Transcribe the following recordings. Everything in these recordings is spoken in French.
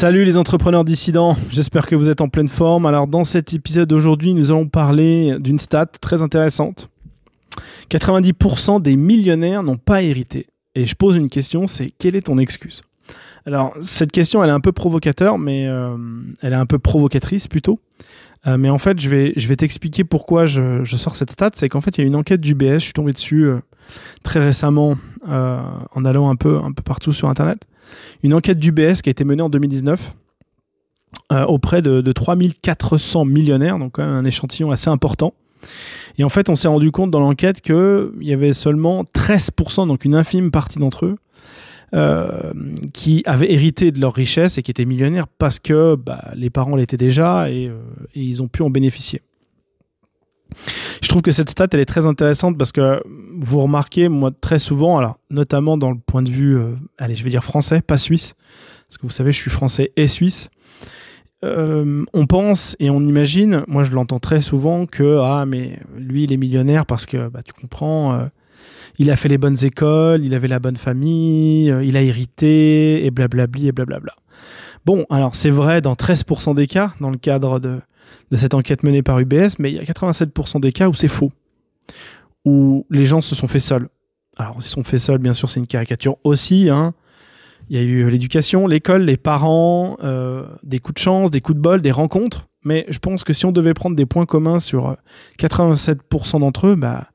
Salut les entrepreneurs dissidents, j'espère que vous êtes en pleine forme. Alors dans cet épisode d'aujourd'hui, nous allons parler d'une stat très intéressante. 90% des millionnaires n'ont pas hérité. Et je pose une question, c'est quelle est ton excuse? Alors cette question, elle est un peu provocateur, mais euh, elle est un peu provocatrice plutôt. Euh, mais en fait, je vais, je vais t'expliquer pourquoi je, sors cette stat. C'est qu'en fait, il y a une enquête du BS, je suis tombé dessus euh, très récemment en allant un peu, un peu partout sur Internet. Une enquête d'UBS qui a été menée en 2019 euh, auprès de, de 3400 millionnaires, donc un échantillon assez important. Et en fait, on s'est rendu compte dans l'enquête qu'il y avait seulement 13%, donc une infime partie d'entre eux, euh, qui avaient hérité de leur richesse et qui étaient millionnaires parce que bah, les parents l'étaient déjà et, euh, et, ils ont pu en bénéficier. Je trouve que cette stat, elle est très intéressante parce que vous remarquez, moi, très souvent, alors, notamment dans le point de vue, euh, allez, je vais dire français, pas suisse, parce que vous savez, je suis français et suisse. Euh, on pense et on imagine, moi je l'entends très souvent, que ah mais lui il est millionnaire parce que bah, tu comprends, euh, il a fait les bonnes écoles, il avait la bonne famille, il a hérité et blablabli et blablabla. Bon, alors c'est vrai dans 13% des cas, dans le cadre de, cette enquête menée par UBS, mais il y a 87% des cas où c'est faux, où les gens se sont fait seuls. Alors, ils se sont fait seuls, bien sûr, c'est une caricature aussi. Hein. Il y a eu l'éducation, l'école, les parents, euh, des coups de chance, des coups de bol, des rencontres. Mais je pense que si on devait prendre des points communs sur 87% d'entre eux, bah,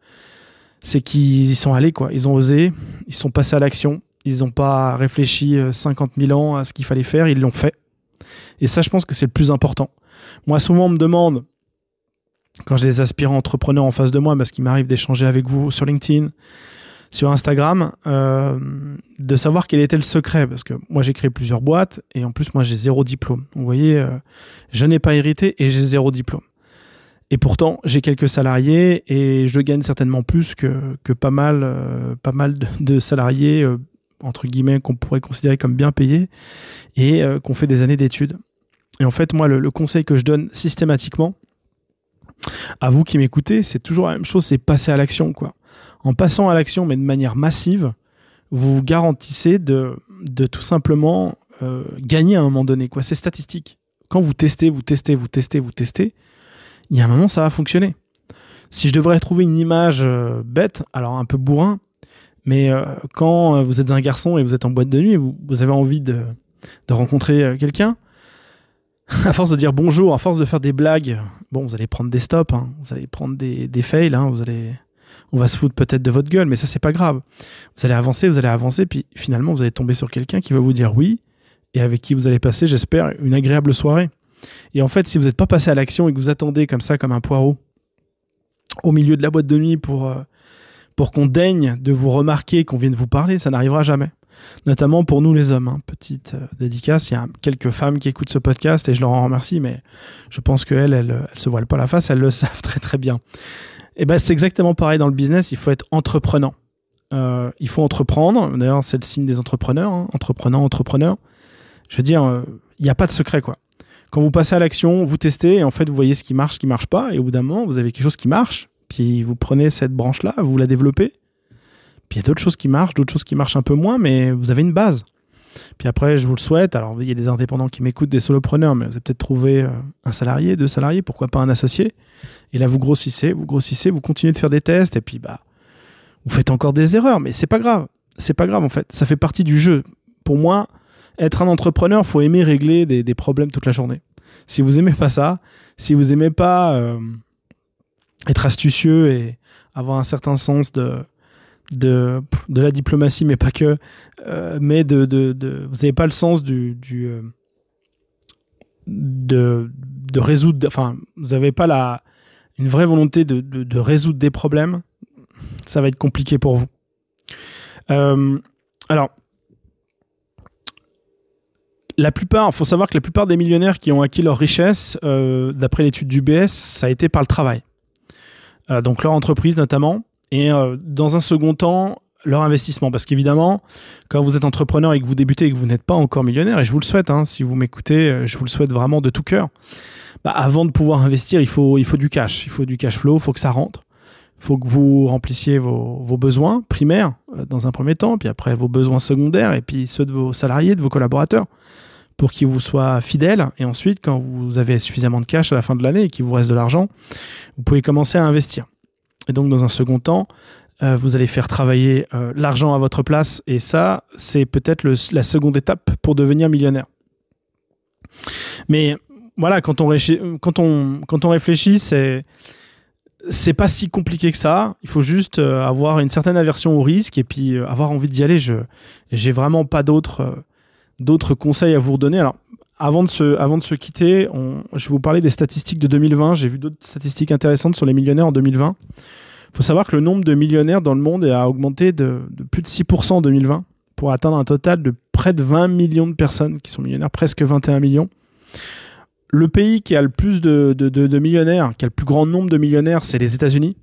c'est qu'ils y sont allés, quoi. Ils ont osé, ils sont passés à l'action. Ils n'ont pas réfléchi 50 euh, 000 ans à ce qu'il fallait faire, ils l'ont fait. Et ça, je pense que c'est le plus important. Moi, souvent, on me demande, quand j'ai des aspirants entrepreneurs en face de moi, parce qu'il m'arrive d'échanger avec vous sur LinkedIn, sur Instagram, euh, de savoir quel était le secret. Parce que moi, j'ai créé plusieurs boîtes et en plus, moi, j'ai zéro diplôme. Vous voyez, euh, je n'ai pas hérité et j'ai zéro diplôme. Et pourtant, j'ai quelques salariés et je gagne certainement plus que, que pas mal, euh, pas mal de, salariés, entre guillemets, qu'on pourrait considérer comme bien payés et qu'on fait des années d'études. Et en fait, moi, le, conseil que je donne systématiquement, à vous qui m'écoutez, c'est toujours la même chose, c'est passer à l'action. quoi. En passant à l'action, mais de manière massive, vous vous garantissez de, de tout simplement euh, gagner à un moment donné. quoi. C'est statistique. Quand vous testez, vous testez, vous testez, vous testez, il y a un moment, ça va fonctionner. Si je devrais trouver une image euh, bête, alors un peu bourrin, mais euh, quand vous êtes un garçon et vous êtes en boîte de nuit et vous, vous avez envie de, de rencontrer quelqu'un, à force de dire bonjour, à force de faire des blagues, bon, vous allez prendre des stops, hein. vous allez prendre des, des fails, hein. vous allez, on va se foutre peut-être de votre gueule, mais ça c'est pas grave. Vous allez avancer, vous allez avancer, puis finalement vous allez tomber sur quelqu'un qui va vous dire oui et avec qui vous allez passer, j'espère, une agréable soirée. Et en fait, si vous n'êtes pas passé à l'action et que vous attendez comme ça, comme un poireau, au milieu de la boîte de nuit pour, euh, pour qu'on daigne de vous remarquer, qu'on vienne vous parler, ça n'arrivera jamais notamment pour nous les hommes. Hein. Petite euh, dédicace, il y a quelques femmes qui écoutent ce podcast et je leur en remercie, mais je pense qu'elles, elles, elles se voilent pas la face, elles le savent très très bien. Et ben c'est exactement pareil dans le business, il faut être entreprenant. Euh, il faut entreprendre, d'ailleurs c'est le signe des entrepreneurs, hein. entreprenant, entrepreneur. Je veux dire, euh, il n'y a pas de secret quoi. Quand vous passez à l'action, vous testez et en fait vous voyez ce qui marche, ce qui marche pas, et au bout d'un moment vous avez quelque chose qui marche, puis vous prenez cette branche-là, vous la développez, puis il y a d'autres choses qui marchent, d'autres choses qui marchent un peu moins, mais vous avez une base. Puis après, je vous le souhaite. Alors, il y a des indépendants qui m'écoutent, des solopreneurs, mais vous avez peut-être trouvé euh, un salarié, deux salariés, pourquoi pas un associé. Et là, vous grossissez, vous grossissez, vous continuez de faire des tests, et puis bah, vous faites encore des erreurs, mais c'est pas grave. C'est pas grave en fait. Ça fait partie du jeu. Pour moi, être un entrepreneur, faut aimer régler des, problèmes toute la journée. Si vous aimez pas ça, si vous aimez pas euh, être astucieux et avoir un certain sens de, de, de la diplomatie, mais pas que, euh, mais de, de, de vous n'avez pas le sens du, du euh, de, de résoudre, enfin, vous n'avez pas la, une vraie volonté de, de, résoudre des problèmes, ça va être compliqué pour vous. Alors, la plupart, faut savoir que la plupart des millionnaires qui ont acquis leur richesse, d'après l'étude du BS, ça a été par le travail. donc leur entreprise notamment. Et euh, dans un second temps, leur investissement. Parce qu'évidemment, quand vous êtes entrepreneur et que vous débutez et que vous n'êtes pas encore millionnaire, et je vous le souhaite, hein, si vous m'écoutez, euh, je vous le souhaite vraiment de tout cœur, bah, avant de pouvoir investir, il faut, du cash, il faut du cash flow, il faut que ça rentre. Il faut que vous remplissiez vos, besoins primaires euh, dans un premier temps, puis après vos besoins secondaires, et puis ceux de vos salariés, de vos collaborateurs, pour qu'il vous soit fidèle. Et ensuite, quand vous avez suffisamment de cash à la fin de l'année et qu'il vous reste de l'argent, vous pouvez commencer à investir. Et donc, dans un second temps, euh, vous allez faire travailler euh, l'argent à votre place. Et ça, c'est peut-être la seconde étape pour devenir millionnaire. Mais voilà, quand on, réfléchit, c'est c'est pas si compliqué que ça. Il faut juste euh, avoir une certaine aversion au risque et puis avoir envie d'y aller. Je j'ai vraiment pas d'autres d'autres conseils à vous redonner. Alors avant de se avant de se quitter, je vais vous parler des statistiques de 2020. J'ai vu d'autres statistiques intéressantes sur les millionnaires en 2020. Il faut savoir que le nombre de millionnaires dans le monde a augmenté de, plus de 6% en 2020 pour atteindre un total de près de 20 millions de personnes qui sont millionnaires, presque 21 millions. Le pays qui a le plus de, millionnaires, qui a le plus grand nombre de millionnaires, c'est les États-Unis.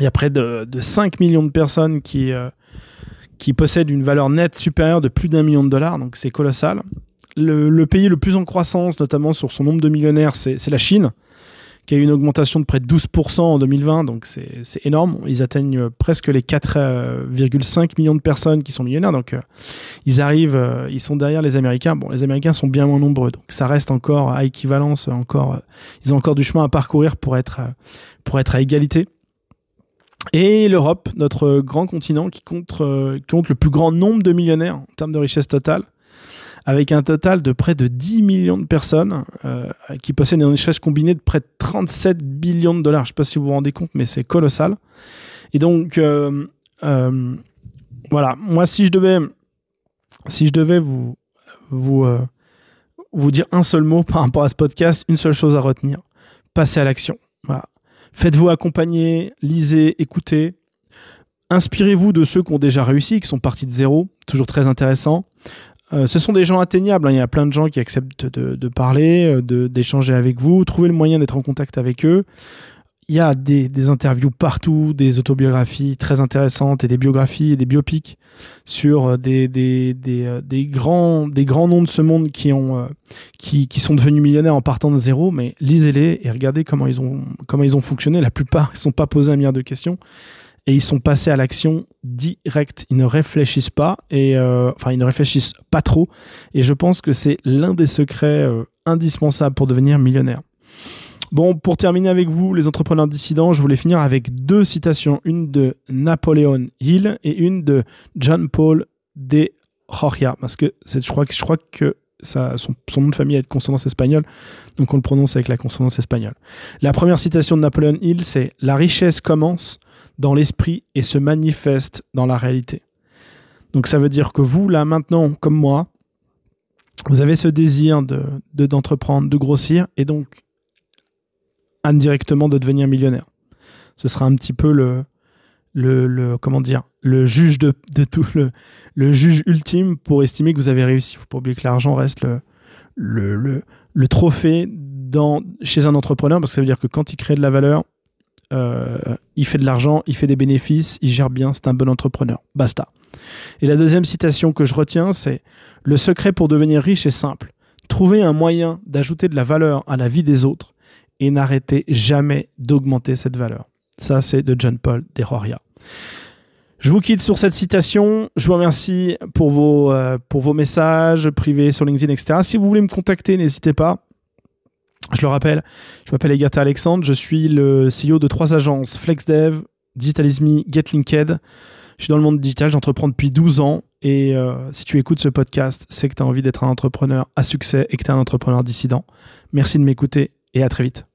Il y a près de, 5 millions de personnes qui, euh, qui possèdent une valeur nette supérieure de plus d'un million de dollars, donc c'est colossal. Le, le, pays le plus en croissance, notamment sur son nombre de millionnaires, c'est la Chine qui a eu une augmentation de près de 12% en 2020, donc c'est énorme. Ils atteignent presque les 4,5 millions de personnes qui sont millionnaires, donc euh, ils arrivent, euh, ils sont derrière les Américains. Bon, les Américains sont bien moins nombreux, donc ça reste encore à équivalence, encore, euh, ils ont encore du chemin à parcourir pour être, pour être à égalité. Et l'Europe, notre grand continent qui compte, qui compte le plus grand nombre de millionnaires en termes de richesse totale, avec un total de près de 10 millions de personnes euh, qui possèdent une richesse combinée de près de 37 billions de dollars. Je ne sais pas si vous vous rendez compte, mais c'est colossal. Et donc, euh, euh, voilà, moi, si je devais, si je devais vous, vous, vous dire un seul mot par rapport à ce podcast, une seule chose à retenir, passez à l'action. Faites-vous accompagner, lisez, écoutez. Inspirez-vous de ceux qui ont déjà réussi, qui sont partis de zéro, toujours très intéressant. Euh, ce sont des gens atteignables. Hein. Il y a plein de gens qui acceptent de, parler, euh, d'échanger avec vous. Trouvez le moyen d'être en contact avec eux. Il y a des, interviews partout, des autobiographies très intéressantes et des biographies et des biopics sur euh, des, des, grands, des grands noms de ce monde qui, ont, qui, qui, sont devenus millionnaires en partant de zéro. Mais lisez-les et regardez comment ils ont, comment ils ont fonctionné. La plupart ne sont pas posés un milliard de questions et ils sont passés à l'action direct. Ils ne réfléchissent pas et euh, enfin ils ne réfléchissent pas trop. Et je pense que c'est l'un des secrets euh, indispensables pour devenir millionnaire. Bon, pour terminer avec vous, les entrepreneurs dissidents, je voulais finir avec deux citations, une de Napoléon Hill et une de John Paul de Jorge, parce que je crois que son, nom de famille a de consonance espagnole, donc on le prononce avec la consonance espagnole. La première citation de Napoléon Hill, c'est La richesse commence dans l'esprit et se manifeste dans la réalité. Donc ça veut dire que vous, là, maintenant, comme moi, vous avez ce désir de, d'entreprendre, de, grossir, et donc indirectement de devenir millionnaire. Ce sera un petit peu le, le, comment dire, le juge de, de tout, le, le, juge ultime pour estimer que vous avez réussi. Il faut pas oublier que l'argent reste le, le, le, trophée dans, chez un entrepreneur, parce que ça veut dire que quand il crée de la valeur, euh, il fait de l'argent, il fait des bénéfices, il gère bien, c'est un bon entrepreneur. Basta. Et la deuxième citation que je retiens, c'est Le secret pour devenir riche est simple. Trouver un moyen d'ajouter de la valeur à la vie des autres et n'arrêter jamais d'augmenter cette valeur. Ça, c'est de John Paul Deroria. Je vous quitte sur cette citation. Je vous remercie pour vos, euh, pour vos messages privés sur LinkedIn, etc. Si vous voulez me contacter, n'hésitez pas. Je le rappelle, je m'appelle Egerta Alexandre, je suis le CEO de trois agences, FlexDev, Digitalisme, GetLinked. Je suis dans le monde digital, j'entreprends depuis 12 ans et euh, si tu écoutes ce podcast, c'est que tu as envie d'être un entrepreneur à succès et que tu es un entrepreneur dissident. Merci de m'écouter et à très vite.